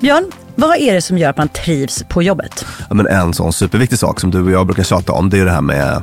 Björn, vad är det som gör att man trivs på jobbet? Ja, men en sån superviktig sak som du och jag brukar tjata om, det är det här med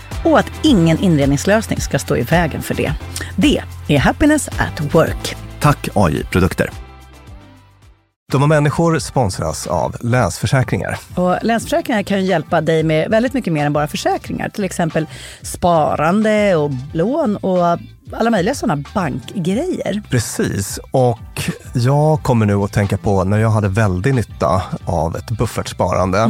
och att ingen inredningslösning ska stå i vägen för det. Det är Happiness at Work. Tack AI Produkter. Dumma människor sponsras av Länsförsäkringar. Och Länsförsäkringar kan ju hjälpa dig med väldigt mycket mer än bara försäkringar. Till exempel sparande och lån och alla möjliga sådana bankgrejer. Precis, och jag kommer nu att tänka på när jag hade väldigt nytta av ett buffertsparande.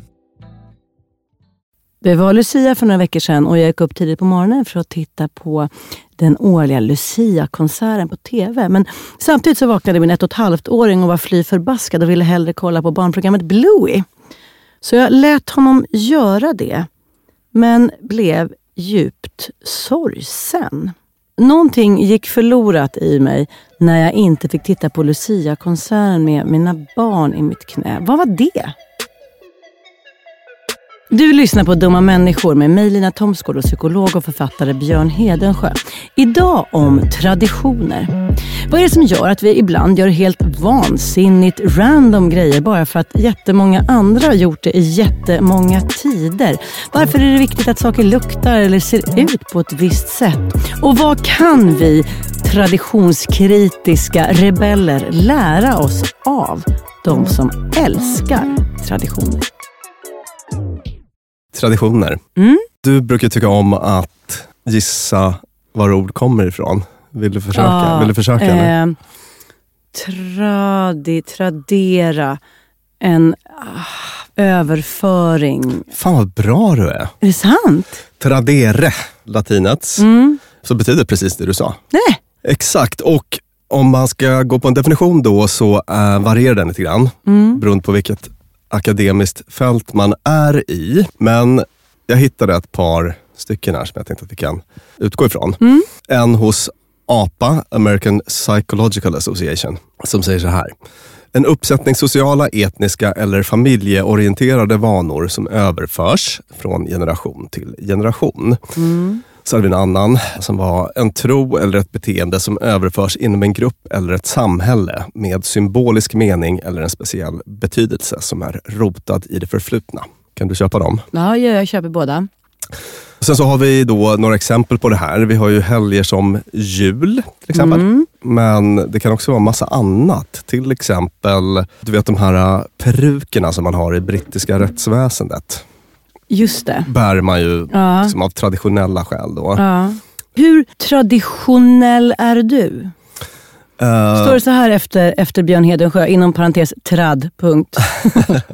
Det var Lucia för några veckor sedan och jag gick upp tidigt på morgonen för att titta på den årliga Lucia-konserten på TV. Men samtidigt så vaknade min ett och ett halvt-åring och var fly förbaskad och ville hellre kolla på barnprogrammet Bluey. Så jag lät honom göra det, men blev djupt sorgsen. Någonting gick förlorat i mig när jag inte fick titta på Lucia-konserten med mina barn i mitt knä. Vad var det? Du lyssnar på Dumma människor med mig Lina Thomsgård och psykolog och författare Björn Hedensjö. Idag om traditioner. Vad är det som gör att vi ibland gör helt vansinnigt random grejer bara för att jättemånga andra har gjort det i jättemånga tider? Varför är det viktigt att saker luktar eller ser ut på ett visst sätt? Och vad kan vi traditionskritiska rebeller lära oss av de som älskar traditioner? Traditioner. Mm. Du brukar tycka om att gissa var ord kommer ifrån. Vill du försöka? Ja, Vill du försöka nu? Eh, tradi, tradera, en ah, överföring. Fan vad bra du är. Är det sant? Tradere, latinets, Mm. så betyder precis det du sa. Nej. Exakt, och om man ska gå på en definition då så eh, varierar den lite grann Mm. beroende på vilket akademiskt fält man är i. Men jag hittade ett par stycken här som jag tänkte att vi kan utgå ifrån. Mm. En hos APA, American Psychological Association, som säger så här. En uppsättning sociala, etniska eller familjeorienterade vanor som överförs från generation till generation. Så hade vi en annan som var en tro eller ett beteende som överförs inom en grupp eller ett samhälle med symbolisk mening eller en speciell betydelse som är rotad i det förflutna. Kan du köpa dem? Ja, jag, köper båda. Sen så har vi då några exempel på det här. Vi har ju helger som jul till exempel. Mm. Men det kan också vara massa annat. Till exempel, du vet de här äh, perukerna som man har i brittiska rättsväsendet. Just det. Bär man ju Ja. liksom av traditionella skäl då. Ja. Hur traditionell är du? Eh, Står det så här efter, efter Björn Hedensjö, inom parentes trad, punkt.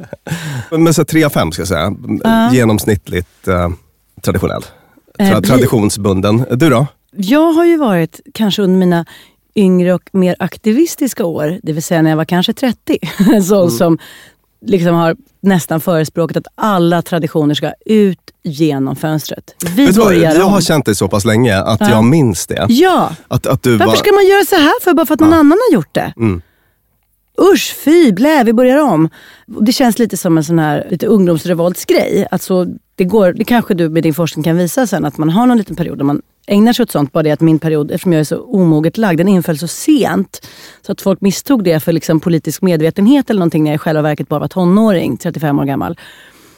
men så 3 av 5 ska jag säga. Ja. Genomsnittligt eh, traditionell. Eh, Tra- traditionsbunden. Du då? Jag har ju varit, kanske under mina yngre och mer aktivistiska år, det vill säga när jag var kanske 30, en sån Mm. som liksom har nästan förespråkat att alla traditioner ska ut genom fönstret. Vi Vet du vad? börjar Jag har känt dig så pass länge att Ja. jag minns det. Ja, Att, att du varför var... ska man göra så här för bara för att någon Ja. annan har gjort det? Mm. Usch, fy, blä, vi börjar om. Det känns lite som en sån här lite ungdomsrevoltsgrej. Alltså, det, går, det kanske du med din forskning kan visa sen, att man har någon liten period där man ägnar sig åt sånt. Bara det att min period, eftersom jag är så omoget lagd, den inföll så sent. Så att folk misstog det för liksom politisk medvetenhet eller någonting när jag i själva verket bara var tonåring, 35 år gammal.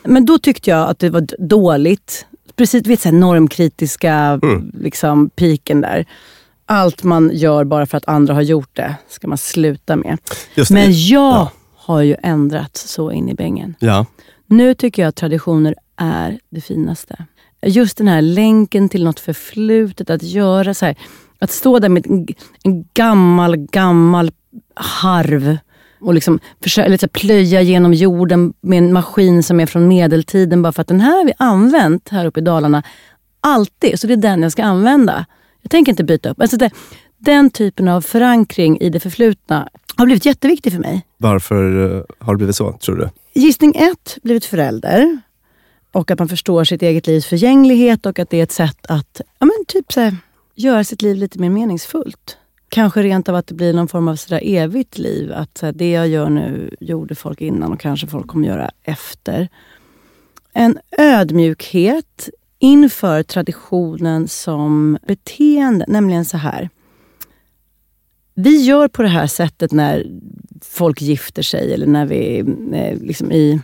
Men då tyckte jag att det var dåligt. Precis, så här normkritiska liksom, piken där. Allt man gör bara för att andra har gjort det ska man sluta med. Men jag Ja. har ju ändrat så in i bängen. Ja. Nu tycker jag att traditioner är det finaste. Just den här länken till något förflutet, att göra så här. Att stå där med en, en gammal, gammal harv och liksom försöka, eller här, plöja genom jorden med en maskin som är från medeltiden bara för att den här har vi använt här uppe i Dalarna alltid. Så det är den jag ska använda. Jag tänker inte byta upp. Alltså det, den typen av förankring i det förflutna har blivit jätteviktig för mig. Varför eh, har det blivit så, tror du? Gissning ett, blivit förälder. Och att man förstår sitt eget livs förgänglighet och att det är ett sätt att ja, men typ så här, göra sitt liv lite mer meningsfullt. Kanske rent av att det blir någon form av sådär evigt liv. Att så här, det jag gör nu gjorde folk innan och kanske folk kommer göra efter. En ödmjukhet inför traditionen som beteende, nämligen så här. Vi gör på det här sättet när folk gifter sig eller när vi eh, liksom i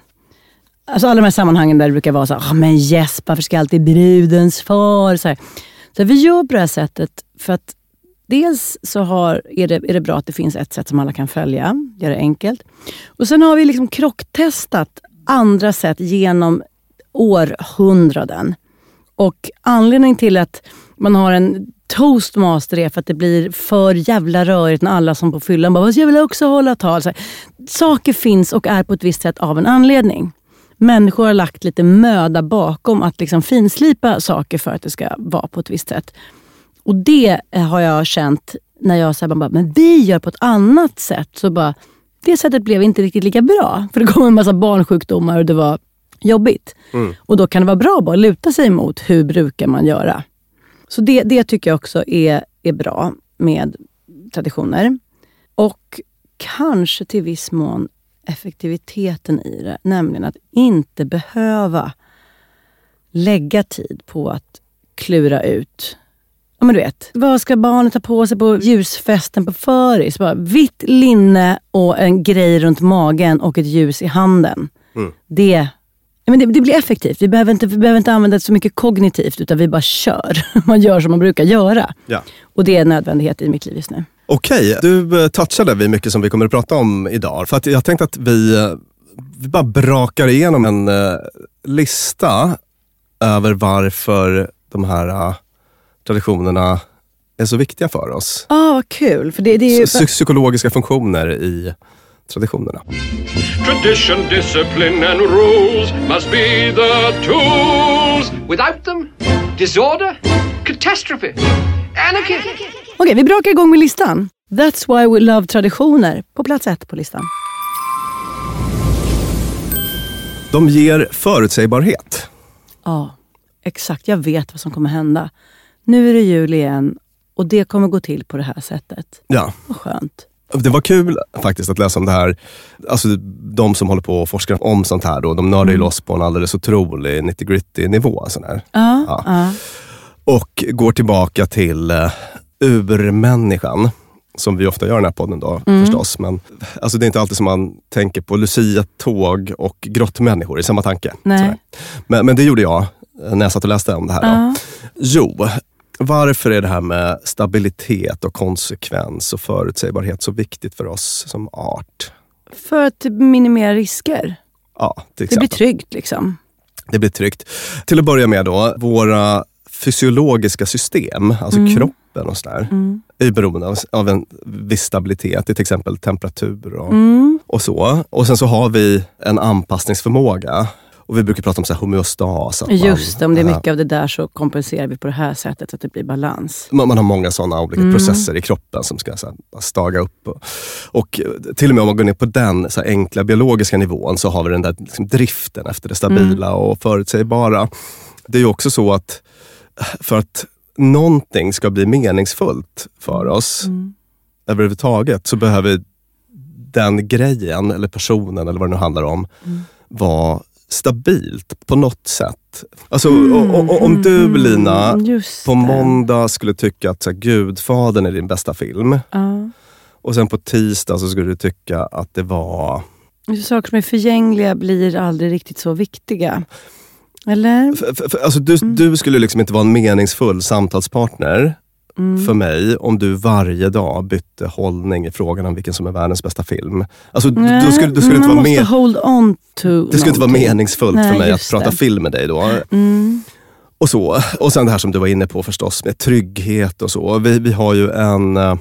Alltså alla de här sammanhangen där det brukar vara så här, ah, men yes, varför ska alltid brudens far? Så, här. så vi gör på det här sättet för att dels så har, är, det, är det bra att det finns ett sätt som alla kan följa, göra det enkelt. Och sen har vi liksom krocktestat andra sätt genom århundraden. Och anledningen till att man har en toastmaster är för att det blir för jävla rörigt när alla som på fyllan bara “jag vill också hålla tal”. Så här, saker finns och är på ett visst sätt av en anledning. Människor har lagt lite möda bakom att liksom finslipa saker för att det ska vara på ett visst sätt. Och det eh, har jag känt när jag säger bara, men vi gör på ett annat sätt. Så bara, det sättet blev inte riktigt lika bra. För det kom en massa barnsjukdomar och det var jobbigt. Och då kan det vara bra att bara luta sig mot hur brukar man göra. Så det, det tycker jag också är, är bra med traditioner. Och kanske till viss mån effektiviteten i det. Nämligen att inte behöva lägga tid på att klura ut Ja men du vet, vad ska barnet ha på sig på ljusfesten på föris? Bara vitt linne och en grej runt magen och ett ljus i handen. Det, ja, men det, det blir effektivt. Vi behöver, inte, vi behöver inte använda det så mycket kognitivt utan vi bara kör. Man gör som man brukar göra. Ja. Och det är en nödvändighet i mitt liv just nu. Okej, du eh, touchade vid mycket som vi kommer att prata om idag. För att jag tänkte att vi, eh, vi bara brakar igenom en eh, lista över varför de här traditionerna är så viktiga för oss. Ah, vad kul. För det, det är ju, Psy- psykologiska funktioner i traditionerna. Tradition, discipline, and rules must be the tools. Without them, disorder, catastrophe, anarchy. Okej, vi brakar igång med listan. That's why we love traditioner. På plats ett på listan. De ger förutsägbarhet. Ja, exakt. Jag vet vad som kommer hända. Nu är det jul igen och det kommer gå till på det här sättet. Ja. Vad skönt. Det var kul faktiskt att läsa om det här. Alltså de som håller på och forskar om sånt här, då, de nördar ju loss på en alldeles otrolig nitty gritty nivå. Sån här. Ja, Ja. ja. Och går tillbaka till uh, urmänniskan. Som vi ofta gör i den här podden då förstås. Men alltså, det är inte alltid som man tänker på Lucia-tåg och grottmänniskor i samma tanke. Men, men det gjorde jag eh, när jag satt och läste om det här. Då. Jo, varför är det här med stabilitet och konsekvens och förutsägbarhet så viktigt för oss som art? För att minimera risker. Ja, till Det exempel. blir tryggt liksom. Det blir tryggt. Till att börja med då, våra fysiologiska system, alltså Mm. kroppen och sådär, är ju beroende av, av en viss stabilitet, i till exempel temperatur och, Mm. och så. Och sen så har vi en anpassningsförmåga. Och vi brukar prata om så här homeostas. Just det, om det är mycket av det där så kompenserar vi på det här sättet så att det blir balans. man, man har många sådana olika Mm. processer i kroppen som ska så här, staga upp. Och, och till och med om man går ner på den så här, enkla biologiska nivån så har vi den där liksom, driften efter det stabila Mm. och förutsägbara. Det är ju också så att för att någonting ska bli meningsfullt för oss Mm. överhuvudtaget så behöver den grejen eller personen eller vad det nu handlar om Mm. vara stabilt på något sätt. Alltså, och, och, och, om du Lina Mm, just på måndag skulle tycka att så här, Gudfadern är din bästa film. Ja. Och sen på tisdag så skulle du tycka att det var... Saker som är förgängliga blir aldrig riktigt så viktiga. Eller? För, för, för, alltså, du, du skulle liksom inte vara en meningsfull samtalspartner för mig om du varje dag bytte hållning i frågan om vilken som är världens bästa film. Alltså, Nej, du skulle, du skulle inte vara med, hold on to det skulle inte vara meningsfullt Nej, för mig att prata det. film med dig då. Mm. Och så. Och sen det här som du var inne på förstås med trygghet och så. Vi, vi har ju en eh,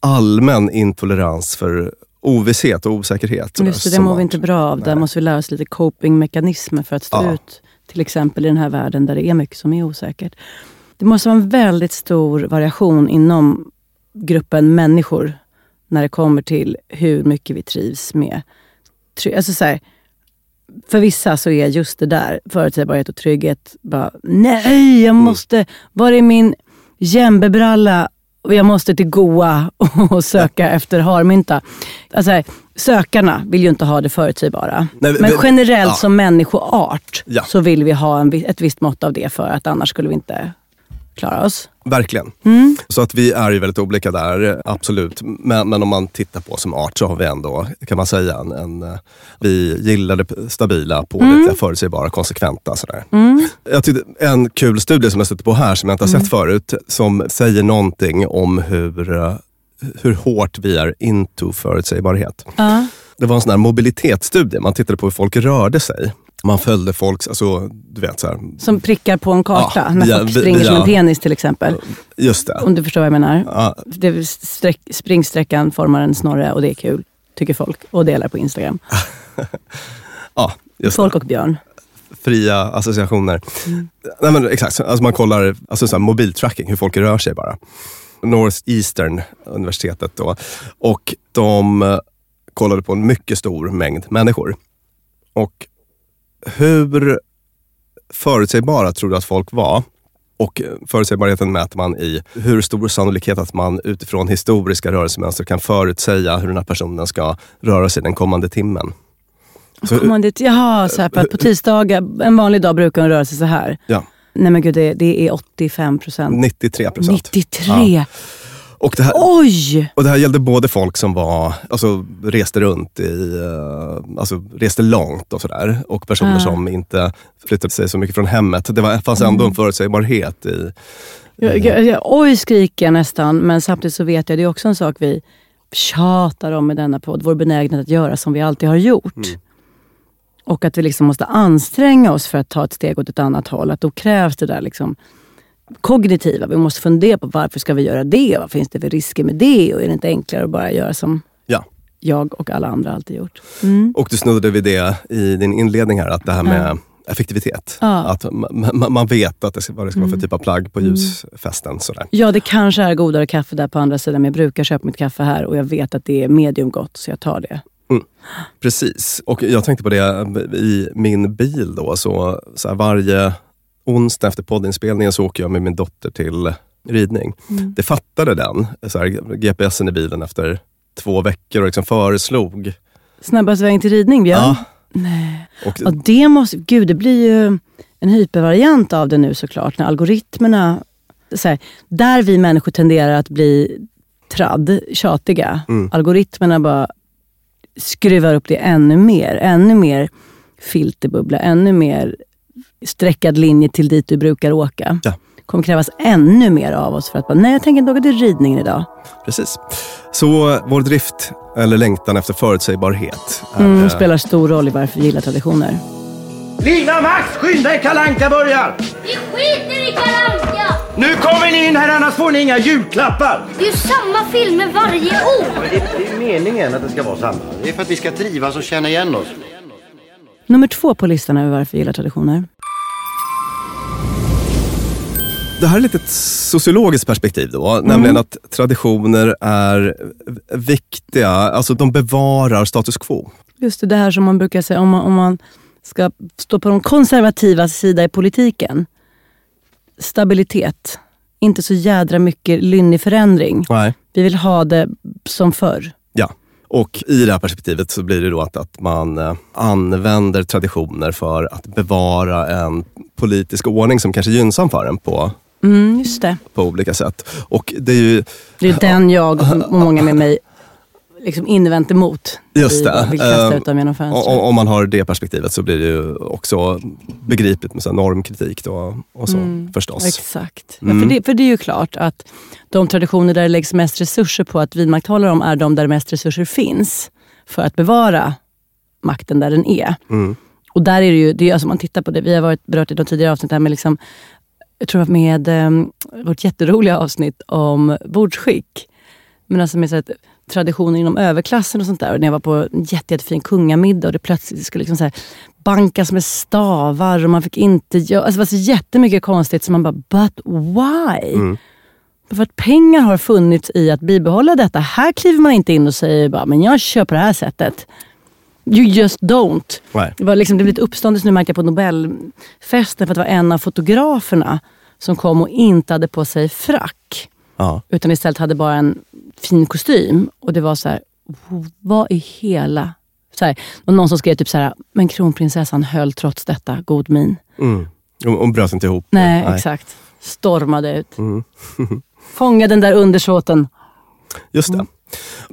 allmän intolerans för ovisshet och osäkerhet. Just det, det mår vi inte bra av. Där Nej. måste vi lära oss lite copingmekanismer för att stå Ja. ut. Till exempel i den här världen där det är mycket som är osäkert. Det måste vara en väldigt stor variation inom gruppen människor när det kommer till hur mycket vi trivs med. Alltså så här, för vissa så är just det där, förutsägbarhet och trygghet, bara nej, jag måste, var är min jämbebralla och jag måste till Goa och söka efter harmynta. Alltså, här, sökarna vill ju inte ha det förutsägbara. Nej, Men vi- generellt ja. som människoart Ja. så vill vi ha en, ett visst mått av det för att annars skulle vi inte klara oss. Verkligen. Mm. Så att vi är ju väldigt olika där, absolut. Men, men om man tittar på som art så har vi ändå, kan man säga, en, en vi gillar det stabila, pålitliga, förutsägbara, konsekventa. Sådär. Jag tyckte en kul studie som jag stötte på här, som jag inte har sett förut, som säger någonting om hur, hur hårt vi är into förutsägbarhet. Ja. Det var en sån här mobilitetsstudie, man tittade på hur folk rörde sig. Man följde folks, alltså du vet så här, Som prickar på en karta. Ja, när via- folk springer via- som en penis till exempel. just det. Om du förstår vad jag menar. Ja, Det är streck, springsträckan formar en snorre och det är kul. Tycker folk. Och delar på Instagram. ja, just Folk det. och björn. Fria associationer. Nej, men exakt, alltså man kollar alltså så här, mobiltracking, hur folk rör sig bara. Northeastern universitetet då. Och de eh, kollade på en mycket stor mängd människor. Och hur förutsägbara tror du att folk var? Och förutsägbarheten mäter man i hur stor sannolikhet att man utifrån historiska rörelsemönster kan förutsäga hur den här personen ska röra sig den kommande timmen. Så, Kommer man dit, jaha, så här, för att på tisdagar, en vanlig dag brukar hon röra sig så här. ja. Nej men gud, det, det är 85 procent. 93 procent. 93! Och det, här, Oj! och det här gällde både folk som var, alltså, reste runt, i, eh, alltså, reste långt och sådär. Och personer Ah. som inte flyttade sig så mycket från hemmet. Det var, fanns Mm. ändå en förutsägbarhet i... Jag, jag, jag, oj skriker jag nästan, men samtidigt så vet jag, det är också en sak vi tjatar om i denna podd, vår benägenhet att göra som vi alltid har gjort. Och att vi liksom måste anstränga oss för att ta ett steg åt ett annat håll. Att då krävs det där liksom kognitiva. Vi måste fundera på varför ska vi göra det? Vad finns det för risker med det? Och är det inte enklare att bara göra som Ja. jag och alla andra alltid gjort? Och du snuddade vid det i din inledning här, att det här med effektivitet. Ja. Att ma- ma- man vet att det ska, vad det ska vara för typ av plagg på ljusfesten. Sådär. Ja, det kanske är godare kaffe där på andra sidan, men jag brukar köpa mitt kaffe här och jag vet att det är medium gott, så jag tar det. Precis. Och jag tänkte på det i min bil då. Så, så här, varje onsdag efter poddinspelningen så åker jag med min dotter till ridning. Mm. Det fattade den, så här, GPSen i bilen efter två veckor och liksom föreslog. Snabbast vägen till ridning, Björn? Ja. Nej. Och, Ja, det måste... Gud, det blir ju en hypervariant av det nu såklart. När algoritmerna... Så här, där vi människor tenderar att bli tradd, tjatiga. Mm. Algoritmerna bara skruvar upp det ännu mer. Ännu mer filterbubbla, ännu mer streckad linje till dit du brukar åka. Ja. kommer krävas ännu mer av oss för att bara, nej jag tänker inte åka till ridningen idag. precis. Så vår drift, eller längtan efter förutsägbarhet. är, Mm, eh, spelar stor roll i varför vi gillar traditioner. Lina Max, skynda er! Kalle Anka börjar! Vi skiter i Kalle Anka! Nu kommer ni in här annars får ni inga julklappar! Det är ju samma filmer varje år! Men det, det är meningen att det ska vara samma. Det är för att vi ska trivas och känna igen oss. Nummer två på listan över varför vi gillar traditioner. Det här är lite ett sociologiskt perspektiv då, nämligen att traditioner är viktiga, alltså de bevarar status quo. Just det, det här som man brukar säga om man, om man ska stå på de konservativa sida i politiken. Stabilitet. Inte så jädra mycket lynnig förändring. Nej. Vi vill ha det som förr. Och i det här perspektivet så blir det då att, att man eh, använder traditioner för att bevara en politisk ordning som kanske är gynnsam för en på, Mm, just det. på olika sätt. Och det är ju Det är den jag och många med mig liksom invänt emot. Just det. vill kasta Eh, ut dem genom fönstret. Om man har det perspektivet så blir det ju också begripligt med så normkritik då, och så förstås. Exakt. Mm. Ja, för, det, för det är ju klart att de traditioner där det läggs mest resurser på att vidmakthålla dem är de där mest resurser finns för att bevara makten där den är. Mm. Och där är det ju, det är, alltså man tittar på det, vi har varit berört i de tidigare avsnitt här med liksom, jag tror med um, vårt jätteroliga avsnitt om bordsskick. Men alltså med så att, traditioner inom överklassen och sånt där. Och när jag var på en jätte, jättefin kungamiddag och det plötsligt skulle liksom så här bankas med stavar och man fick inte göra... Alltså det var så jättemycket konstigt som man bara, but why? För att pengar har funnits i att bibehålla detta. Här kliver man inte in och säger bara, men jag kör på det här sättet. You just don't. Det, var liksom, det blev lite uppståndelse nu märkte jag på Nobelfesten för att det var en av fotograferna som kom och inte hade på sig frack. Ja. Utan istället hade bara en fin kostym. Och det var så här, vad i hela... Så här, var någon som skrev typ så här, men kronprinsessan höll trots detta god min. Mm. Hon, bröt inte ihop. Nej, exakt. Stormade ut. Mm. Fånga den där undersåten. Just det.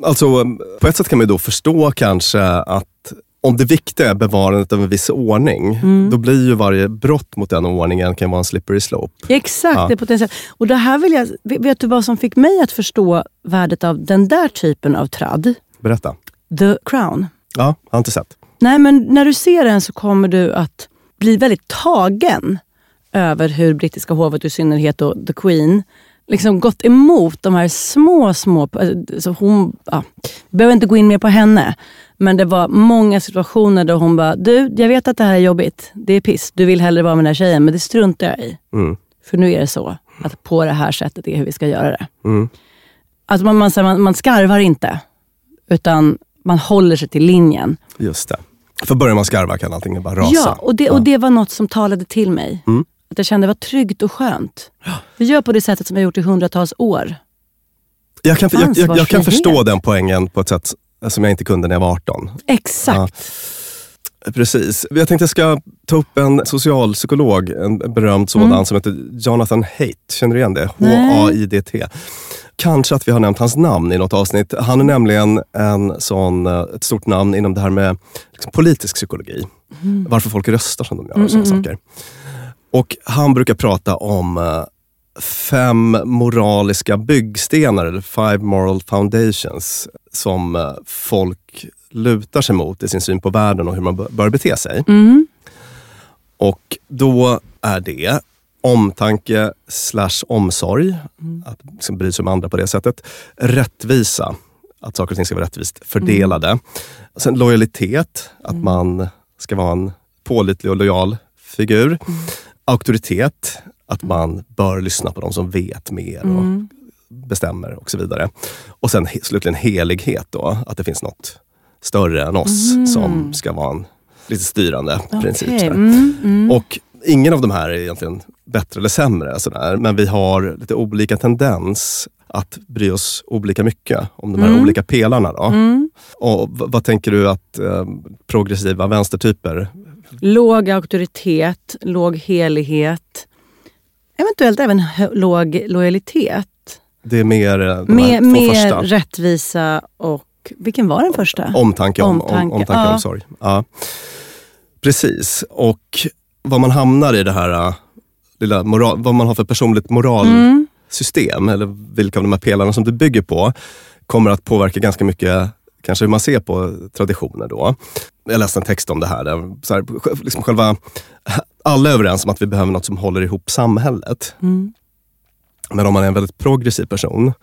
Alltså, på ett sätt kan man då förstå kanske att om det viktiga är bevarandet av en viss ordning, Mm. då blir ju varje brott mot den ordningen kan vara en slippery slope. Exakt, Ja. det är potentiellt. Och det här vill jag, vet du vad som fick mig att förstå värdet av den där typen av tradd? Berätta. The Crown. Ja, jag har inte sett. Nej, men när du ser den så kommer du att bli väldigt tagen över hur brittiska hovet, och i synnerhet då The Queen, liksom gått emot de här små, små... Alltså hon, ja, behöver inte gå in mer på henne. Men det var många situationer där hon bara, du, jag vet att det här är jobbigt. Det är piss. Du vill hellre vara med den här tjejen, men det struntar jag i. Mm. För nu är det så att på det här sättet är hur vi ska göra det. Mm. Alltså man, man, man, man skarvar inte, utan man håller sig till linjen. Just det. För börjar man skarva kan allting bara rasa. Ja, och det, och det var något som talade till mig. Mm. Att jag kände det var tryggt och skönt. Vi gör på det sättet som vi har gjort i hundratals år. Jag kan, jag, jag, jag kan förstå den poängen på ett sätt som jag inte kunde när jag var 18. Exakt. Precis. Jag tänkte jag ska ta upp en socialpsykolog, en berömd sådan, Mm. som heter Jonathan Haidt. Känner du igen det? H-A-I-D-T. Kanske att vi har nämnt hans namn i något avsnitt. Han är nämligen en sån, eh, ett stort namn inom det här med liksom, politisk psykologi. Mm. Varför folk röstar som de gör Mm, och sådana mm, mm. saker. Och han brukar prata om eh, fem moraliska byggstenar, eller five moral foundations, som eh, folk lutar sig mot i sin syn på världen och hur man bör- bete sig. Mm. Och då är det omtanke slash omsorg, att liksom bry sig om andra på det sättet. Rättvisa, att saker och ting ska vara rättvist fördelade. Sen lojalitet, att man ska vara en pålitlig och lojal figur. Auktoritet, att man bör lyssna på de som vet mer och Mm. bestämmer och så vidare. Och sen slutligen helighet då, att det finns något större än oss Mm. som ska vara en lite styrande princip. Okej, sådär. mm, mm. Och ingen av de här är egentligen bättre eller sämre, sådär. men vi har lite olika tendens att bry oss olika mycket om de här Mm. olika pelarna. Då. Mm. Och vad tänker du att eh, progressiva vänstertyper Låg auktoritet, låg helighet. Eventuellt även låg lojalitet. Det är mer eh, de här Mer, rättvisa och... Vilken var den första? Omtanke, om, Omtanke, om, omtanke ja. omsorg. Ja. Precis. Och vad man hamnar i det här äh, lilla moral, vad man har för personligt moralsystem, eller vilka av de här pelarna som det bygger på, kommer att påverka ganska mycket kanske hur man ser på traditioner då. Jag läste en text om det här. Där, så här liksom själva, alla är överens om att vi behöver något som håller ihop samhället. Mm. Men om man är en väldigt progressiv person,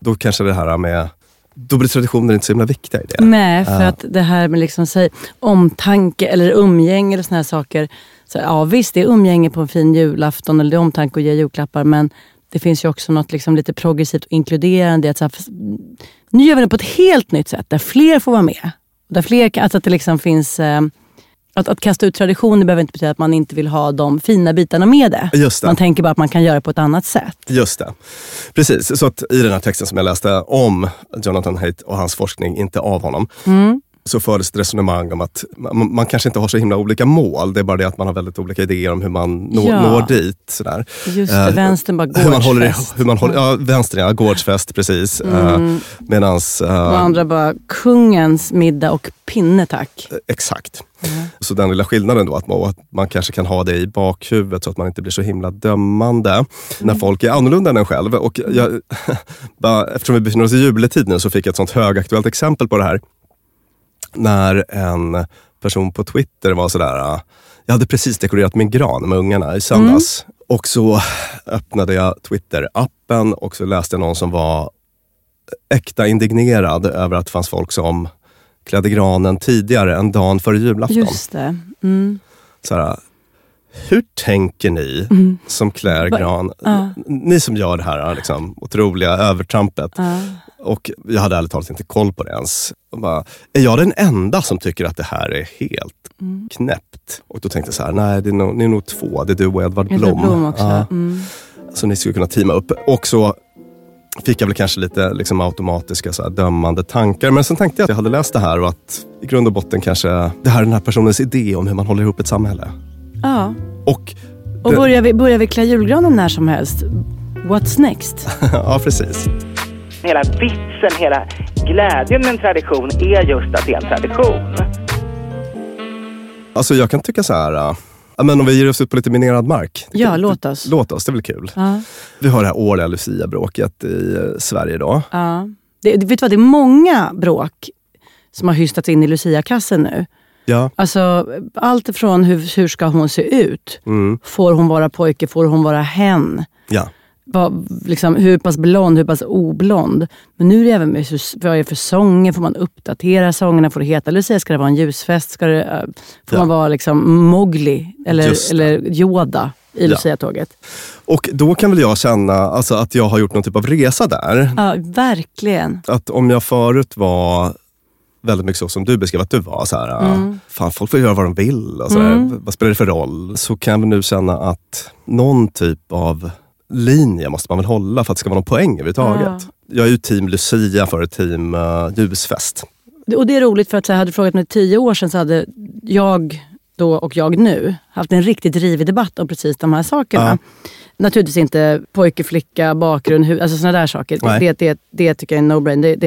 då kanske det här med då blir traditioner inte så himla viktiga i det. Nej, för Ja. att det här med liksom, säg, omtanke eller umgänge eller såna här saker. Så, ja visst, det är umgänge på en fin julafton eller det är omtanke att ge julklappar. Men det finns ju också något liksom lite progressivt och inkluderande. i Att, så här, nu gör vi det på ett helt nytt sätt där fler får vara med. Där fler, alltså att det liksom finns... Eh, att, att kasta ut traditioner behöver inte betyda att man inte vill ha de fina bitarna med det. Det. Man tänker bara att man kan göra det på ett annat sätt. Just det. Precis, så att i den här texten som jag läste om Jonathan Haidt och hans forskning, inte av honom, Mm. Så fördes ett resonemang om att man, man kanske inte har så himla olika mål. Det är bara det att man har väldigt olika idéer om hur man nå, Ja. når dit. Sådär. Just det, Eh, vänstern bara hur man håller, gårdsfest. hur man håller, Ja, vänstern ja, gårdsfest precis. Mm. Uh, medans, eh, Och andra bara, kungens middag och pinne tack. Exakt. Så den lilla skillnaden då, att man, att man kanske kan ha det i bakhuvudet så att man inte blir så himla dömande när folk är annorlunda än en själv. Och jag, bara, eftersom vi befinner oss i juletid nu så fick jag ett sånt högaktuellt exempel på det här. När en person på Twitter var sådär, ah, jag hade precis dekorerat min gran med ungarna i söndags. Och så öppnade jag Twitter-appen och så läste jag någon som var äkta indignerad över att det fanns folk som klädde granen tidigare än dagen före julafton. Just det. Mm. Så här, hur tänker ni Mm. som Va- gran? Ja. Ni som gör det här liksom, otroliga övertrampet. Ja. Och jag hade ärligt talat inte koll på det ens. Bara, är jag den enda som tycker att det här är helt Mm. knäppt? Och då tänkte jag så här, nej det är nog, ni är nog två. Det är du och Edvard Blom. Blom också. Ja. Mm. Så ni skulle kunna teama upp. Och så fick jag väl kanske lite liksom, automatiska så här, dömande tankar. Men sen tänkte jag att jag hade läst det här och att i grund och botten kanske det här är den här personens idé om hur man håller ihop ett samhälle. Ja. Och, Och börjar vi, börjar vi klä julgranen när som helst? What's next? ja, precis. Hela vitsen, hela glädjen med en tradition är just att det är en tradition. Alltså jag kan tycka så här, äh, men om vi ger oss ut på lite minerad mark. Ja, låt oss. Låt oss, det är väl kul. Ja. Vi har det här årliga Lucia-bråket i eh, Sverige idag. Ja. Det, det- vet du vad, det är många bråk som har hystats in i Lucia-kassen nu. Ja. Alltså, allt från hur, hur ska hon se ut? Mm. Får hon vara pojke? Får hon vara hen? Ja. Vad, liksom, hur pass blond, hur pass oblond? Men nu är det även med vad är det för sånger? Får man uppdatera sångerna? Får det heta Lucia? Ska det vara en ljusfest? Ska det, eh, får Ja. man vara liksom Mowgli eller, eller Yoda i Ja. Lucia-tåget? Och då kan väl jag känna alltså, att jag har gjort någon typ av resa där. Ja, verkligen. Att om jag förut var väldigt mycket så som du beskrev att du var. Så här, Mm. Fan, folk får göra vad de vill. Och så Mm. Vad spelar det för roll? Så kan väl nu känna att någon typ av linje måste man väl hålla för att det ska vara någon poäng överhuvudtaget. Jag är ju team Lucia för team uh, ljusfest. Och det är roligt för att så här, hade du frågat mig tio år sedan så hade jag då och jag nu haft en riktigt rivig debatt om precis de här sakerna. Ja. Naturligtvis inte pojke, flicka, bakgrund, hu- alltså sådana där saker. Det, det, det tycker jag är no-brain. Det, det,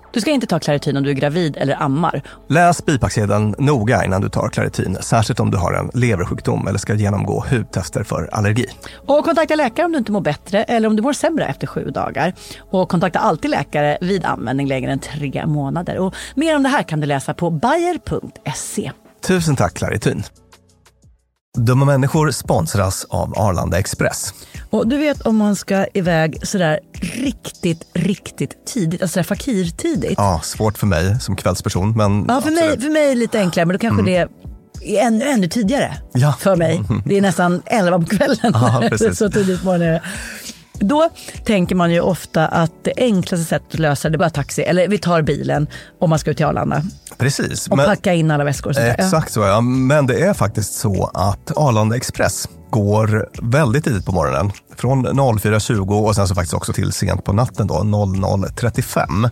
Du ska inte ta Clarityn om du är gravid eller ammar. Läs bipacksedeln noga innan du tar Claritin, särskilt om du har en leversjukdom eller ska genomgå hudtester för allergi. Och kontakta läkare om du inte mår bättre eller om du mår sämre efter sju dagar. Och kontakta alltid läkare vid användning längre än tre månader. Och mer om det här kan du läsa på bayer.se. Tusen tack Claritin. Dumma människor sponsras av Arlanda Express. Och du vet om man ska iväg sådär riktigt, riktigt tidigt, alltså fakirtidigt. Ja, svårt för mig som kvällsperson, men Ja, för mig, för mig lite enklare, men då kanske Mm. det är ännu, ännu tidigare Ja. för mig. Det är nästan 11 på kvällen. Ja, så tidigt på morgonen. Då tänker man ju ofta att det enklaste sättet att lösa det är bara taxi, eller vi tar bilen om man ska ut till Arlanda precis. och men- packa in alla väskor. och sånt där. Ja. Exakt så ja, men det är faktiskt så att Arlanda Express går väldigt tidigt på morgonen. Från 04.20 och sen så faktiskt också till sent på natten då, 00.35. Mm.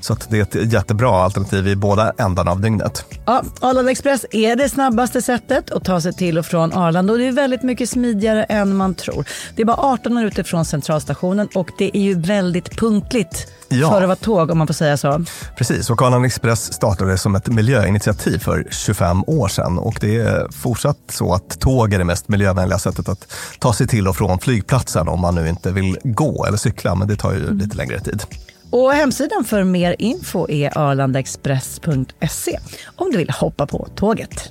Så att det är ett jättebra alternativ i båda ändarna av dygnet. Ja, Arlanda Express är det snabbaste sättet att ta sig till och från Arlanda och det är väldigt mycket smidigare än man tror. Det är bara 18 minuter från centralstationen och det är ju väldigt punktligt Ja. för att vara tåg om man får säga så. Precis, och Arlanda Express startade som ett miljöinitiativ för 25 år sedan och det är fortsatt så att tåg är det mest miljövänliga sättet att ta sig till och från flygplatsen om man nu inte vill gå eller cykla, men det tar ju lite längre tid. Och hemsidan för mer info är arlandaexpress.se om du vill hoppa på tåget.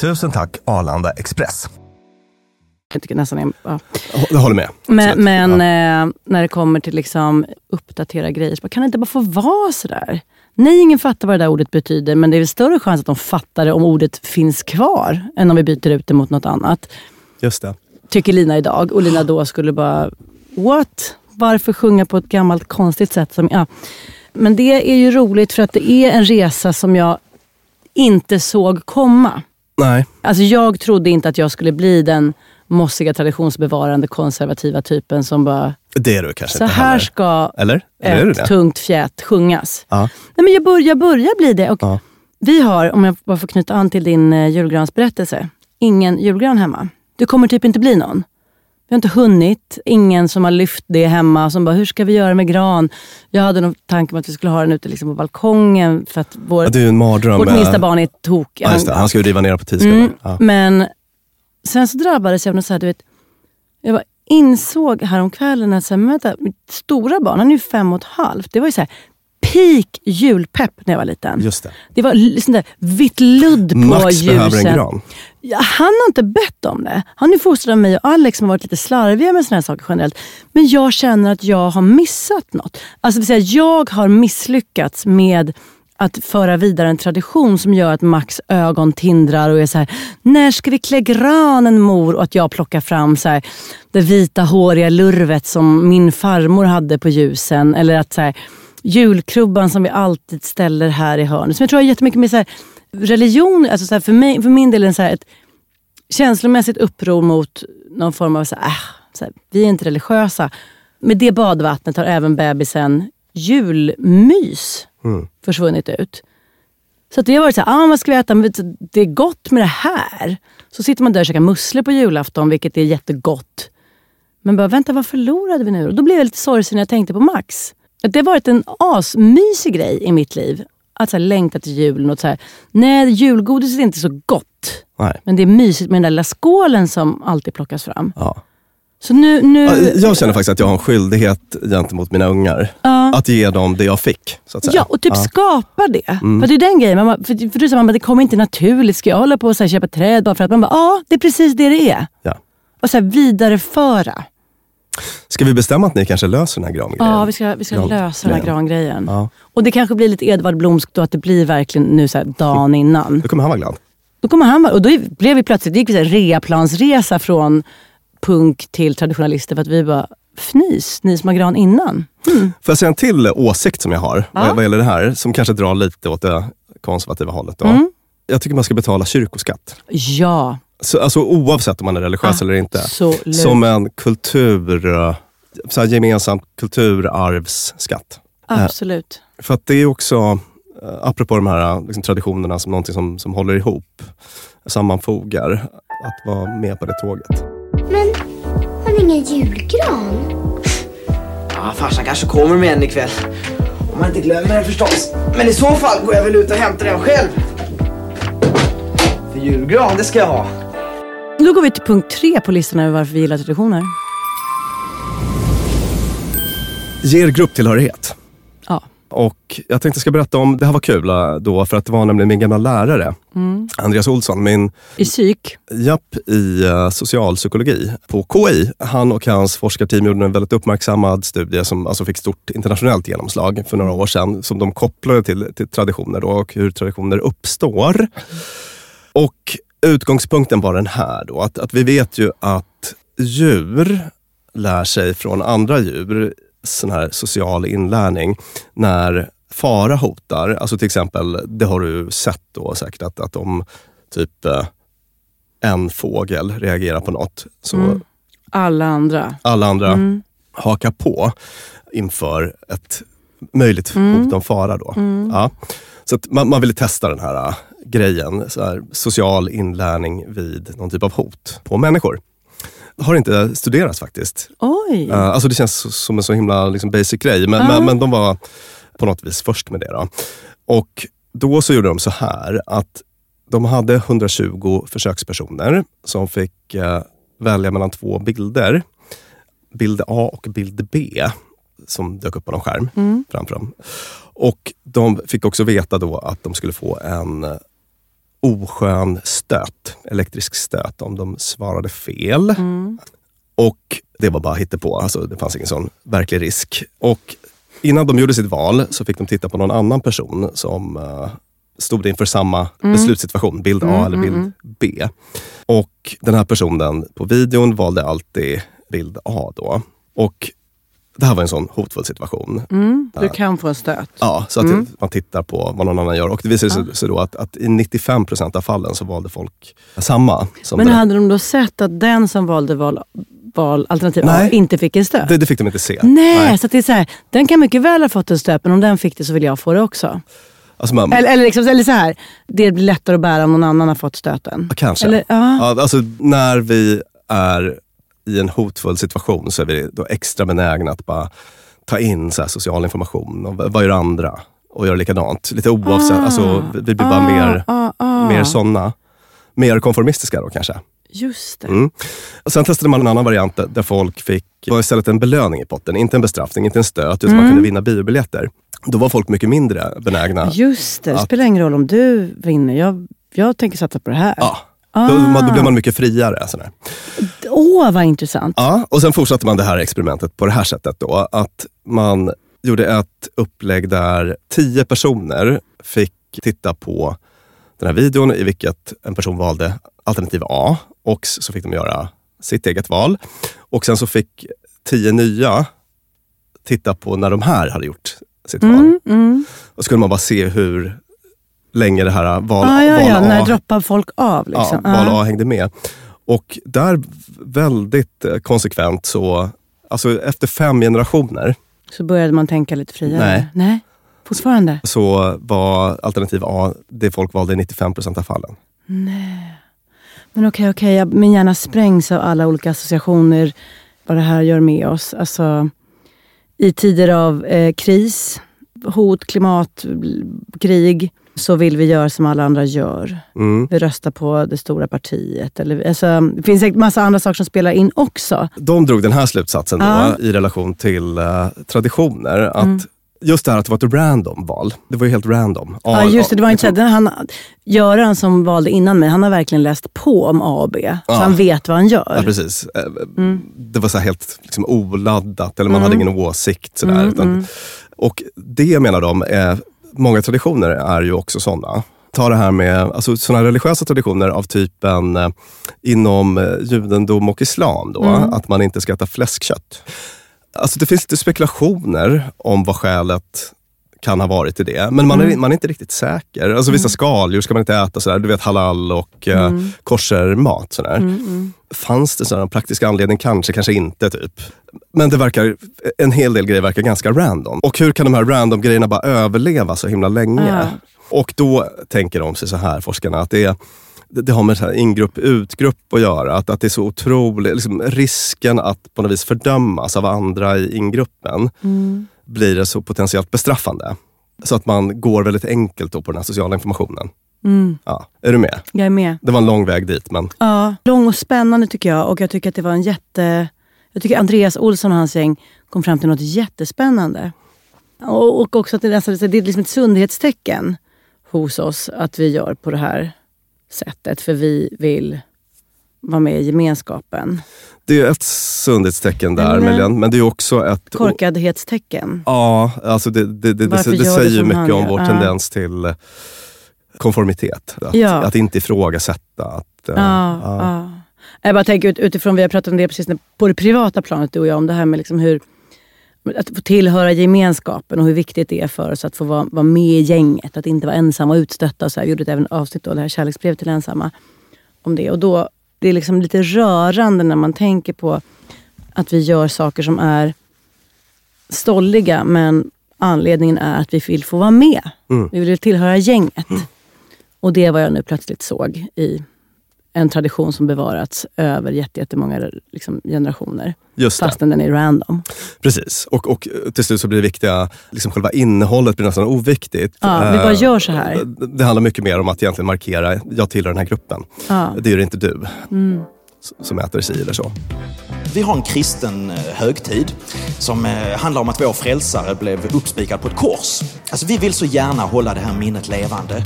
Tusen tack Arlanda Express. Jag tycker nästan är, ja. Jag håller med. Men, men eh, när det kommer till liksom uppdatera grejer, så bara, kan det inte bara få vara sådär? Nej, ingen fattar vad det där ordet betyder, men det är väl större chans att de fattar det om ordet finns kvar, än om vi byter ut det mot något annat. Just det. Tycker Lina idag. Och Lina då skulle bara, what? Varför sjunga på ett gammalt konstigt sätt? Som, ja. Men det är ju roligt för att det är en resa som jag inte såg komma. Nej. Alltså jag trodde inte att jag skulle bli den mossiga, traditionsbevarande, konservativa typen som bara, Det är du kanske så inte här heller. ska Eller? Eller är du ett det? tungt fjät sjungas. Ja. Nej, men jag, bör, jag börjar bli det. Och Ja. Vi har, om jag bara får knyta an till din eh, julgransberättelse, ingen julgran hemma. Det kommer typ inte bli någon. Vi har inte hunnit. Ingen som har lyft det hemma. Som bara, hur ska vi göra med gran? Jag hade någon tanke om att vi skulle ha den ute liksom på balkongen. För att vår, Ja, det är ju en mardröm. vårt minsta barn är tok. Ja, just det. Han ska ju riva ner på tisdag. Mm, Ja. Men sen så drabbades jag av något så här, du vet. Jag bara insåg häromkvällen att så här, vänta, mitt stora barn, han är ju fem och ett halvt. Det var ju så här peak julpepp när jag var liten. Just det. Det var l- sån där vitt ludd på Max ljusen. behöver en gran. Ja, han har inte bett om det. Han är fostrad av mig och Alex som har varit lite slarviga med såna här saker generellt. Men jag känner att jag har missat något. Alltså jag har misslyckats med att föra vidare en tradition som gör att Max ögon tindrar och är så här, när ska vi klä granen mor? Och att jag plockar fram så här, det vita håriga lurvet som min farmor hade på ljusen. Eller att så här, julkrubban som vi alltid ställer här i hörnet. Som jag tror har jättemycket med så här, religion, alltså så här, för, mig, för min del är det så här, ett känslomässigt uppror mot någon form av så här, äh, så här, vi är inte religiösa. Med det badvattnet har även bebisen julmys Mm. försvunnit ut. Så att det har varit så här, ah, vad ska vi äta? Men det är gott med det här. Så sitter man där och käkar musslor på julafton, vilket är jättegott. Men bara, vänta, vad förlorade vi nu? Och då blev jag lite sorgsen när jag tänkte på Max. Att det har varit en asmysig grej i mitt liv. Att så här, längta till julen. Och så här, nej, julgodiset är inte så gott. Nej. Men det är mysigt med den där lilla skålen som alltid plockas fram. Ja. Så nu... nu Ja, Jag känner faktiskt att jag har en skyldighet gentemot mina ungar. Ja. Att ge dem det jag fick. Så att säga. Ja, och typ skapa det. Mm. För det är den grejen. Man, för, för du sa bara, det kommer inte naturligt. Ska jag hålla på och så här, köpa träd bara för att man bara, ja, det är precis det det är. Ja. Och så här, vidareföra. Ska vi bestämma att ni kanske löser den här grangrejen? Ja, vi ska, vi ska Gran- lösa den här grejen. grangrejen. Ja. Och det kanske blir lite Edvard Blomsk då, att det blir verkligen nu så här, dagen innan. Då kommer han vara glad. Då kommer han vara- och då blev vi plötsligt, det gick vi så här, reaplansresa från punk till traditionalister för att vi bara, fnys, ni som har gran innan. Får jag säga en till åsikt som jag har Ja. vad, gäller det här, som kanske drar lite åt det konservativa hållet. Då. Mm. Jag tycker man ska betala kyrkoskatt. Ja, Så, alltså, oavsett om man är religiös eller inte. Absolut. Som en kultur, eh, så här gemensam kulturarvsskatt. Eh, absolut. För att det är också, eh, apropå de här liksom, traditionerna som någonting som, som håller ihop, sammanfogar, att vara med på det tåget. Men har ni ingen julgran? Ja, farsan kanske kommer med en ikväll. Om man inte glömmer den förstås. Men i så fall går jag väl ut och hämtar den själv. För julgran, det ska jag ha. Då går vi till punkt tre på listan över varför vi gillar traditioner. Ger grupptillhörighet. Och jag tänkte jag ska berätta om, det här var kul eh, då, för att det var nämligen min gamla lärare, Mm. Andreas Olsson, min I psyk. Japp, i uh, socialpsykologi på KI. Han och hans forskarteam gjorde en väldigt uppmärksammad studie som alltså fick stort internationellt genomslag för några år sedan. Som de kopplade till, till traditioner då, och hur traditioner uppstår. Och utgångspunkten var den här då, att, att vi vet ju att djur lär sig från andra djur sån här social inlärning när fara hotar. Alltså till exempel, det har du sett då säkert, att, att om typ eh, en fågel reagerar på något så Mm. Alla andra. alla andra Mm. hakar på inför ett möjligt Mm. hot om fara. Då. Mm. Ja. Så att man, man ville testa den här äh, grejen, så här, social inlärning vid någon typ av hot på människor. Har inte studerats faktiskt. Oj. Uh, alltså det känns som en så himla liksom, basic grej, men, Ja. men, men de var på något vis först med det. Då. Och då så gjorde de så här att de hade 120 försökspersoner som fick eh, välja mellan två bilder. Bild A och bild B som dök upp på någon skärm Mm. framför dem. Och de fick också veta då att de skulle få en eh, oskön stöt, elektrisk stöt, om de svarade fel. Mm. Och det var bara hittepå, alltså det fanns ingen sån verklig risk. Och innan de gjorde sitt val så fick de titta på någon annan person som eh, stod inför samma Mm. beslutssituation, bild A Mm, eller mm, bild mm. B. Och den här personen på videon valde alltid bild A då. Och det här var en sån hotfull situation. Mm. Du Ja. kan få en stöt. Ja, så att Mm. man tittar på vad någon annan gör. Och det visade sig sig då att, att i 95 procent av fallen så valde folk samma. Men det. hade de då sett att den som valde val, val alternativ A Nej. inte fick en stöt? det, det fick de inte se. Nej, så att det är så här, den kan mycket väl ha fått en stöt, men om den fick det så vill jag få det också. Alltså man, Eller, eller, liksom, eller så här, det blir lättare att bära om någon annan har fått stöten. Kanske. Eller, ja. Ja, alltså, när vi är i en hotfull situation så är vi då extra benägna att bara ta in så social information. Och vad gör andra? Och göra likadant. Lite oavsett. Ah. Alltså, vi blir bara Ah, mer, ah, ah. mer såna. Mer konformistiska då kanske. Just det. Mm. Och sen testade man en annan variant där folk fick var istället en belöning i potten. Inte en bestraffning, inte en stöt, utan man Mm. kunde vinna biobiljetter. Då var folk mycket mindre benägna. Just det, det spelar ingen roll om du vinner. Jag, jag tänker satsa på det här. Ja. Ah. Då, då blev man mycket friare. Sådär. Åh, vad intressant. Ja, och sen fortsatte man det här experimentet på det här sättet. Då, att man gjorde ett upplägg där tio personer fick titta på den här videon i vilket en person valde alternativ A och så fick de göra sitt eget val. Och sen så fick tio nya titta på när de här hade gjort sitt val. Mm, mm. Och så skulle man bara se hur länge det här val, Ah, ja, val ja, A när droppar folk av? Liksom. Ja, val Ah. A hängde med. Och där väldigt eh, konsekvent så, alltså efter fem generationer Så började man tänka lite friare? Nej. Nej. Fortfarande? så var alternativ A det folk valde i 95 procent av fallen. Nej. Men okej, okej. jag- min hjärna sprängs av alla olika associationer. Vad det här gör med oss. Alltså, I tider av eh, kris, hot, klimat, krig så vill vi göra som alla andra gör. Mm. Vi röstar på det stora partiet. Eller, alltså, det finns säkert massa andra saker som spelar in också. De drog den här slutsatsen då, Ja. i relation till eh, traditioner. Att Mm. Just det här att det var ett random val. Det var ju helt random. Ja, just det. det var inte här, han, Göran som valde innan mig, han har verkligen läst på om A och B. Så Ja. han vet vad han gör. Ja, precis. Eh, Mm. Det var så här helt liksom, oladdat, eller man Mm. hade ingen åsikt. Sådär, Mm, utan, mm. Och det menar de, är, många traditioner är ju också sådana. Ta det här med alltså, såna religiösa traditioner av typen eh, inom eh, judendom och islam, då, Mm. att man inte ska äta fläskkött. Alltså, det finns lite spekulationer om vad skälet kan ha varit i det. Men man, är, Mm. man är inte riktigt säker. Alltså, Vissa Mm. skaldjur ska man inte äta, sådär, du vet halal och eh, Mm. koshermat. Sådär. Mm, mm. Fanns det en praktisk anledning? Kanske, kanske inte. typ. Men det verkar, en hel del grejer verkar ganska random. Och hur kan de här random grejerna bara överleva så himla länge? Ja. Och då tänker de sig så här, forskarna, att det är det det har med så här ingrupp utgrupp att göra. Att, att det är så otroligt, liksom, risken att på något vis fördömas av andra i ingruppen Mm. Blir det så potentiellt bestraffande. Så att man går väldigt enkelt då på den här sociala informationen. Mm. Ja, är du med? Jag är med. Det var en lång väg dit, men Ja, lång och spännande tycker jag. Och jag tycker att det var en jätte... Jag tycker Andreas Olsson och hans gäng kom fram till något jättespännande. Och, och också att det, alltså, det är liksom ett sundhetstecken hos oss att vi gör på det här sättet. För vi vill vara med i gemenskapen. det är ett sundhetstecken där? Mellan, men det är också ett... Korkadhetstecken. Ja, alltså det, det, det, det, säger ju mycket om vår Ja. tendens till eh, konformitet. Att, Ja. att inte ifrågasätta. Att, eh, Ja, ja. Jag bara tänker ut, utifrån, vi har pratat om det precis på det privata planet du och jag, om det här med liksom hur att få tillhöra gemenskapen och hur viktigt det är för oss att få vara, vara med i gänget. Att inte vara ensamma och utstötta. Och så här. Vi gjorde ett även avsnitt då, det här kärleksbrevet till ensamma. Om det. Och då, det är liksom lite rörande när man tänker på att vi gör saker som är stolliga men anledningen är att vi vill få vara med. Mm. Vi vill tillhöra gänget. Och det var jag nu plötsligt såg i en tradition som bevarats över jätte- jättemånga liksom, generationer. Just det. Fastän den är random. Precis, och, och till slut så blir det viktiga, liksom själva innehållet blir nästan oviktigt. Ja, vi bara Eh, gör så här. Det, handlar mycket mer om att egentligen markera, jag tillhör den här gruppen. Ja. Det gör inte du, Mm. som äter si eller så. Vi har en kristen eh, högtid som eh, handlar om att vår frälsare blev uppspikad på ett kors. Alltså, vi vill så gärna hålla det här minnet levande.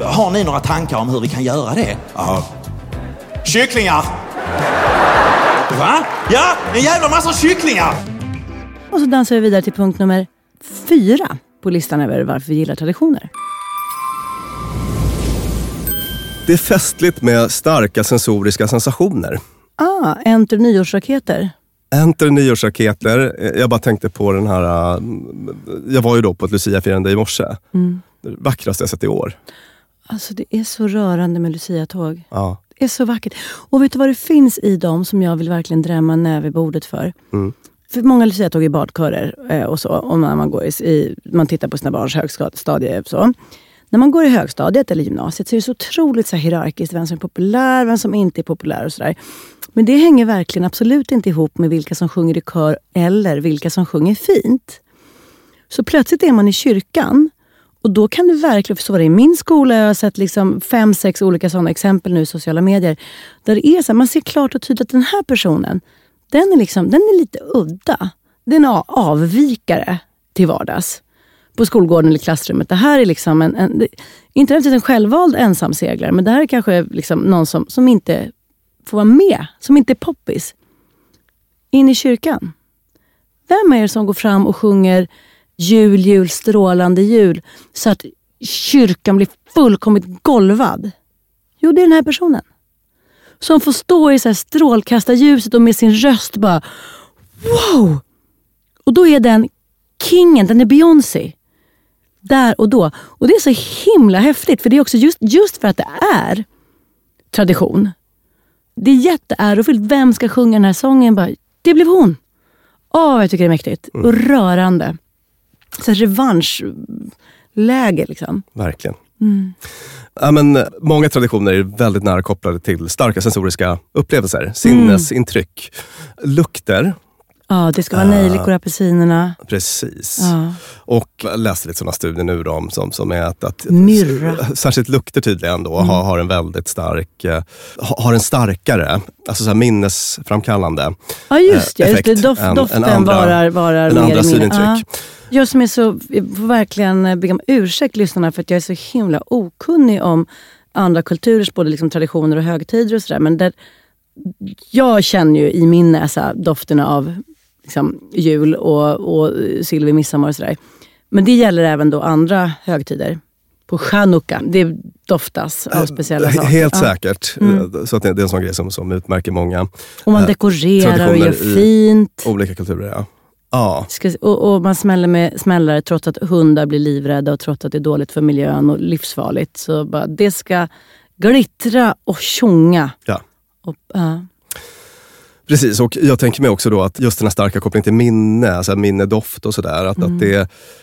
Har ni några tankar om hur vi kan göra det? Ja. Kycklingar! Va? Ja, en jävla massa kycklingar! Och så dansar vi vidare till punkt nummer fyra på listan över varför vi gillar traditioner. Det är festligt med starka sensoriska sensationer. Ah, enter nyårsraketer. Enter nyårsraketer. Jag bara tänkte på den här... eh, Jag var ju då på ett luciafirande i morse. Mm. Det vackraste jag sett i år. Alltså det är så rörande med luciatåg. Ja. Är så vackert. Och vet du vad det finns i dem som jag vill verkligen drämma en näve i bordet för? Mm. För många luciatåg är badkörer eh, och så. Och när man, går i, i, man tittar på sina barns högstadie. Så. när man går i högstadiet eller gymnasiet så är det så otroligt så här hierarkiskt. Vem som är populär, vem som inte är populär och sådär. Men det hänger verkligen absolut inte ihop med vilka som sjunger i kör eller vilka som sjunger fint. Så plötsligt är man i kyrkan och då kan du verkligen förstå det. I min skola jag har sett liksom fem, sex olika sådana exempel nu i sociala medier. Där det är så här, man ser klart och tydligt att den här personen, den är, liksom, den är lite udda. Den är avvikare till vardags. På skolgården eller klassrummet. Det här är liksom en, en inte en självvald ensamseglare, men det här är kanske liksom någon som, som inte får vara med. Som inte är poppis. In i kyrkan. Vem är det som går fram och sjunger jul, jul, strålande jul så att kyrkan blir fullkomligt golvad? Jo, det är den här personen. Som får stå i så här strålkastarljuset och med sin röst bara wow! Och då är den kingen, den är Beyoncé. Där och då. Och det är så himla häftigt för det är också just, just för att det är tradition. Det är jätteärofyllt. Vem ska sjunga den här sången? Bara, det blev hon. Åh, jag tycker det är mäktigt. Mm. Och rörande. Så revanschläge liksom. Verkligen. Mm. Ja, men, många traditioner är väldigt nära kopplade till starka sensoriska upplevelser. Sinnesintryck. Mm. Lukter Ja, det ska vara nejlikor och apelsinerna. Precis. Ja. Och läste lite sådana studier nu då, som, som är att, att Myrra. särskilt lukter tydligen då, mm. har, har en väldigt stark, eh, har en starkare, alltså så här minnesframkallande Ja just, ja, just det. Dof, än, doften än andra, varar, varar än andra synintryck. Ja. Jag som är så, jag får verkligen be om ursäkt lyssnarna för att jag är så himla okunnig om andra kulturers både liksom traditioner och högtider och sådär. Men där, jag känner ju i min näsa dofterna av liksom, jul och, och sill vid midsommar och sådär. Men det gäller även då andra högtider. På chanukka, det doftas av speciella saker. Helt säkert. Mm. Så att det är en sån grej som, som utmärker många Och man eh, dekorerar och gör fint. olika kulturer, ja. Ja. Och, och, man smäller med smällare trots att hundar blir livrädda och trots att det är dåligt för miljön och livsfarligt. Så bara, det ska glittra och tjonga. Ja. Och, uh. Precis, och jag tänker mig också då att just den här starka kopplingen till minne, alltså minne, doft och sådär. Att, mm. att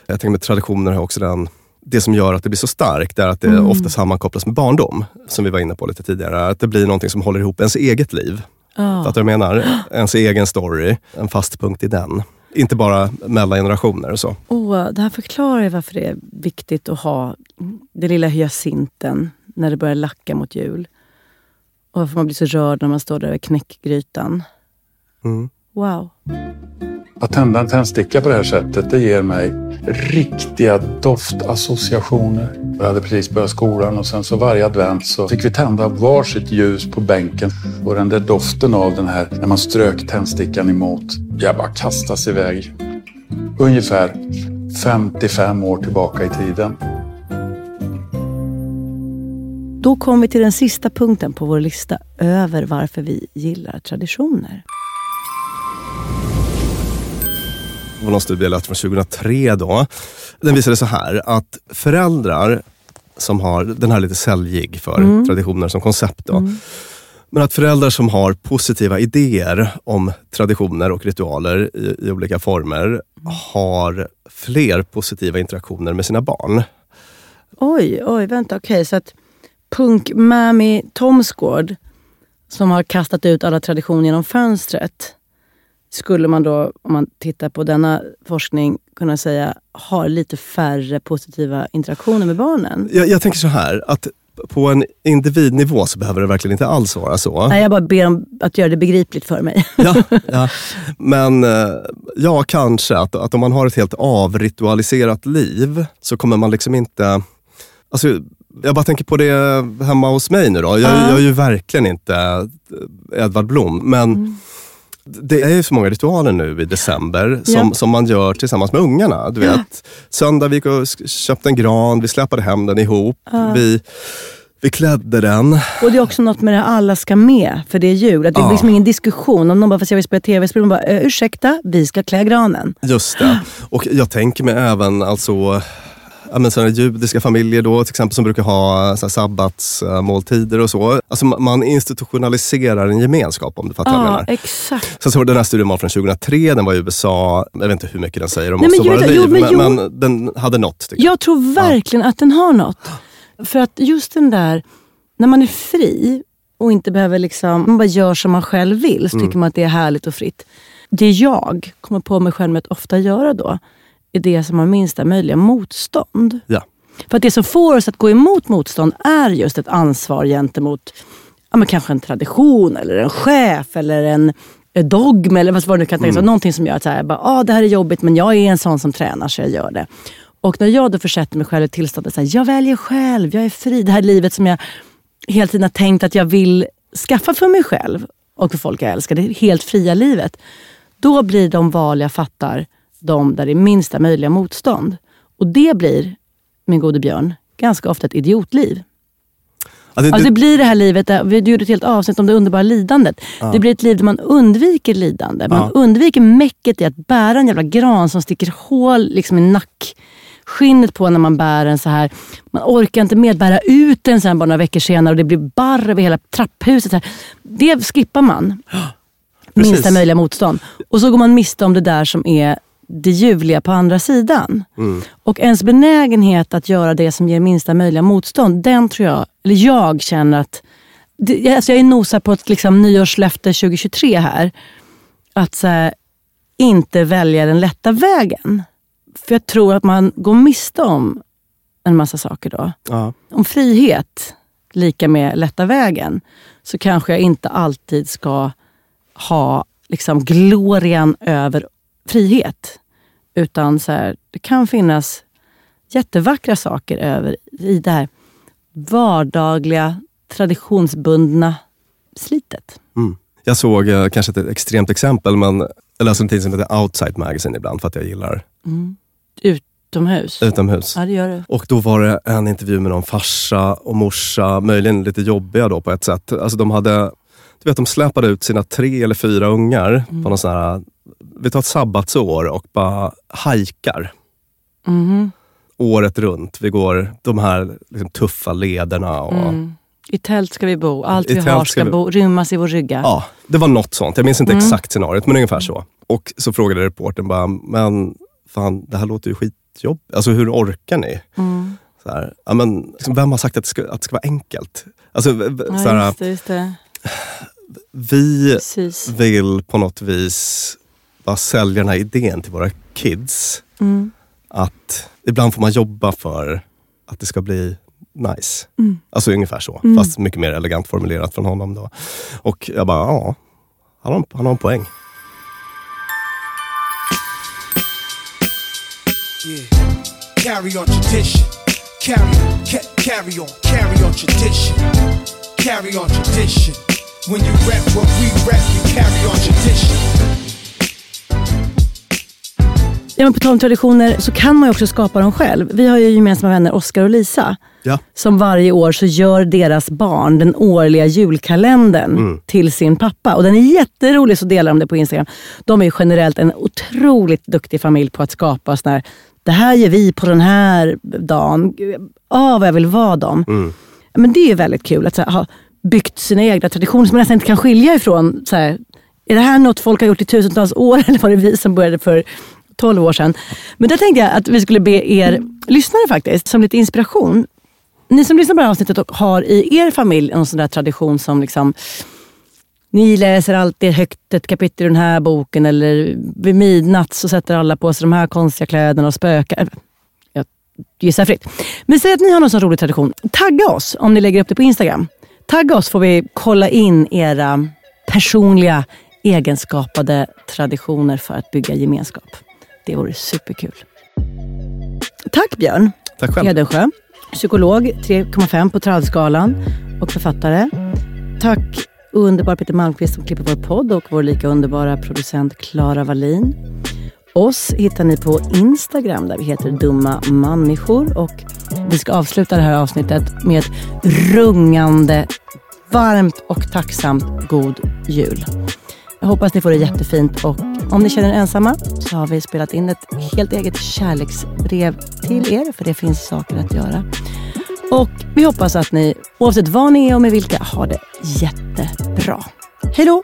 jag tänker med traditioner har också den det som gör att det blir så starkt är att det mm. ofta sammankopplas med barndom. Som vi var inne på lite tidigare. Att det blir någonting som håller ihop ens eget liv. Oh. Vad jag menar? Ens egen story, en fast punkt i den. Inte bara mellan generationer och så. Oh, det här förklarar varför det är viktigt att ha den lilla hyacinten när det börjar lacka mot jul. Och varför man blir så rörd när man står där vid knäckgrytan. Mm. Wow. Att tända en tändsticka på det här sättet, det ger mig riktiga doftassociationer. Jag hade precis börjat skolan och sen så varje advent så fick vi tända varsitt ljus på bänken. Och den där doften av den här, när man strök tändstickan emot, jag bara kastas iväg. Ungefär 55 år tillbaka i tiden. Då kom vi till den sista punkten på vår lista över varför vi gillar traditioner. Det var någon studie jag från 2003 då. Den visade så här att föräldrar som har, den här är lite säljig för mm. traditioner som koncept. Då. Mm. Men att föräldrar som har positiva idéer om traditioner och ritualer i, i olika former har fler positiva interaktioner med sina barn. Oj, oj, vänta. Okej, okay, så att punk-Mami Tomsgård som har kastat ut alla traditioner genom fönstret skulle man då, om man tittar på denna forskning, kunna säga har lite färre positiva interaktioner med barnen? Jag, jag tänker så här, att på en individnivå så behöver det verkligen inte alls vara så. Nej, jag bara ber om att göra det begripligt för mig. ja, ja. Men eh, ja, kanske att, att om man har ett helt avritualiserat liv så kommer man liksom inte... Alltså, jag bara tänker på det hemma hos mig nu då. Jag, uh. jag är ju verkligen inte Edvard Blom, men mm. det är ju så många ritualer nu i december som, ja. som man gör tillsammans med ungarna. Du vet, ja. Söndag vi gick och köpte en gran, vi släpade hem den ihop. Uh. Vi, vi klädde den. Och det är också något med det alla ska med, för det är jul. Att det är liksom ingen diskussion. Om någon bara, fast jag vill spela tv-spel, man bara, eh, ursäkta, vi ska klä granen. Just det. Och jag tänker mig även alltså ja, men sådana judiska familjer då, till exempel som brukar ha så här, sabbatsmåltider och så. Alltså man- institutionaliserar en gemenskap om du fattar vad jag Ja, menar. exakt. Sen så var den här studien var från 2003, den var i USA. Jag vet inte hur mycket den säger om Nej, oss men och jo, våra liv, men men, men den hade något. jag. Jag tror verkligen att den har något. För att just den där, när man är fri och inte behöver liksom, man bara gör som man själv vill, så Mm. tycker man att det är härligt och fritt. Det jag kommer på mig själv med att ofta göra då, är det som har minsta möjliga motstånd. Ja. För att det som får oss att gå emot motstånd är just ett ansvar gentemot ja, men kanske en tradition, eller en chef, eller en en dogm, eller vad det nu kan tänkas vara. Någonting som gör att så här, bara, ah, det här är jobbigt, men jag är en sån som tränar så jag gör det. Och när jag då försätter mig själv i tillståndet, så här, jag väljer själv, jag är fri. Det här livet som jag hela tiden har tänkt att jag vill skaffa för mig själv och för folk jag älskar, det helt fria livet. Då blir de val jag fattar de där det är minsta möjliga motstånd. Och det blir, min gode Björn, ganska ofta ett idiotliv. Ja, det- Alltså det blir det här livet, där, vi gjorde ett helt avsnitt om det underbara lidandet. Ja. Det blir ett liv där man undviker lidande. Man Ja. undviker mäcket i att bära en jävla gran som sticker hål liksom i nackskinnet på när man bär den så här. Man orkar inte med att bära ut den sen bara några veckor senare och det blir barr över hela trapphuset. Här. Det skippar man. Minsta möjliga motstånd. Och så går man miste om det där som är det ljuvliga på andra sidan. Mm. Och ens benägenhet att göra det som ger minsta möjliga motstånd, den tror jag, eller jag känner att, det, jag- alltså jag är nosar på ett liksom, nyårslöfte 2023 här. Att så här, inte välja den lätta vägen. För jag tror att man går miste om en massa saker då. Ja. Om frihet lika med lätta vägen, så kanske jag inte alltid ska ha liksom glorian över frihet. Utan så här, det kan finnas jättevackra saker över i det här vardagliga, traditionsbundna slitet. Mm. Jag såg eh, kanske ett extremt exempel, men jag läser en tidning som heter Outside Magazine ibland för att jag gillar Mm. Utomhus. utomhus. Ja, det gör det. Och då var det en intervju med någon farsa och morsa, möjligen lite jobbiga då på ett sätt. Alltså de hade, du vet de släpade ut sina tre eller fyra ungar på någon sån här, vi tar ett sabbatsår och bara hajkar Mhm. året runt. Vi går de här liksom, tuffa lederna. Och, Mm. I tält ska vi bo. Allt vi har ska ska vi- bo, rymmas i vår rygga. Ja, det var något sånt. Jag minns inte Mm. exakt scenariot, men ungefär så. Och så frågade reportern bara, men fan det här låter ju skitjobb. Alltså hur orkar ni? Mm. Ja, men, liksom, vem har sagt att det ska, att det ska vara enkelt? Alltså, Ja, så här, just det, just det. Vi Precis. vill på något vis bara sälja den här idén till våra kids. Mm. Att ibland får man jobba för att det ska bli nice. Mm. Alltså ungefär så, Mm. fast mycket mer elegant formulerat från honom. Då. Och jag bara, ja, han har, han har en poäng. Yeah. Carry on tradition. Carry on, ca- carry on, carry on tradition. Carry on tradition. When you rap what we rap, you carry on tradition. Ja, men på tal om traditioner så kan man ju också skapa dem själv. Vi har ju gemensamma vänner, Oskar och Lisa. Ja. Som varje år så gör deras barn den årliga julkalendern Mm. till sin pappa. Och den är jätterolig, så delar de det på Instagram. De är ju generellt en otroligt duktig familj på att skapa såna här, det här gör vi på den här dagen. Åh, vad jag vill vara dem. Mm. Men det är väldigt kul att här, ha byggt sina egna traditioner som man nästan inte kan skilja ifrån. Så här, är det här något folk har gjort i tusentals år eller var det vi som började för 12 år sedan? Men där tänkte jag att vi skulle be er lyssnare faktiskt, som lite inspiration. Ni som lyssnar på det här avsnittet och har i er familj en sån där tradition som liksom ni läser alltid högt ett kapitel i den här boken eller vid midnatt så sätter alla på sig de här konstiga kläderna och spökar. Jag gissar fritt. Men säg att ni har någon sån rolig tradition. Tagga oss om ni lägger upp det på Instagram. Tagga oss får vi kolla in era personliga egenskapade traditioner för att bygga gemenskap. Det vore superkul. Tack Björn Tack själv. Hedensjö. Psykolog 3,5 på Tradskalan och författare. Tack Underbara Peter Malmqvist som klipper vår podd och vår lika underbara producent Klara Wallin. Oss hittar ni på Instagram där vi heter Dumma Människor och vi ska avsluta det här avsnittet med ett rungande, varmt och tacksamt god jul. Jag hoppas ni får det jättefint och om ni känner er ensamma så har vi spelat in ett helt eget kärleksbrev till er, för det finns saker att göra. Och vi hoppas att ni, oavsett var ni är och med vilka, har det jättebra. Hej då!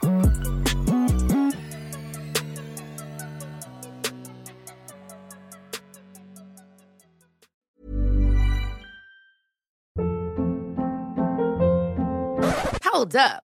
Hold up.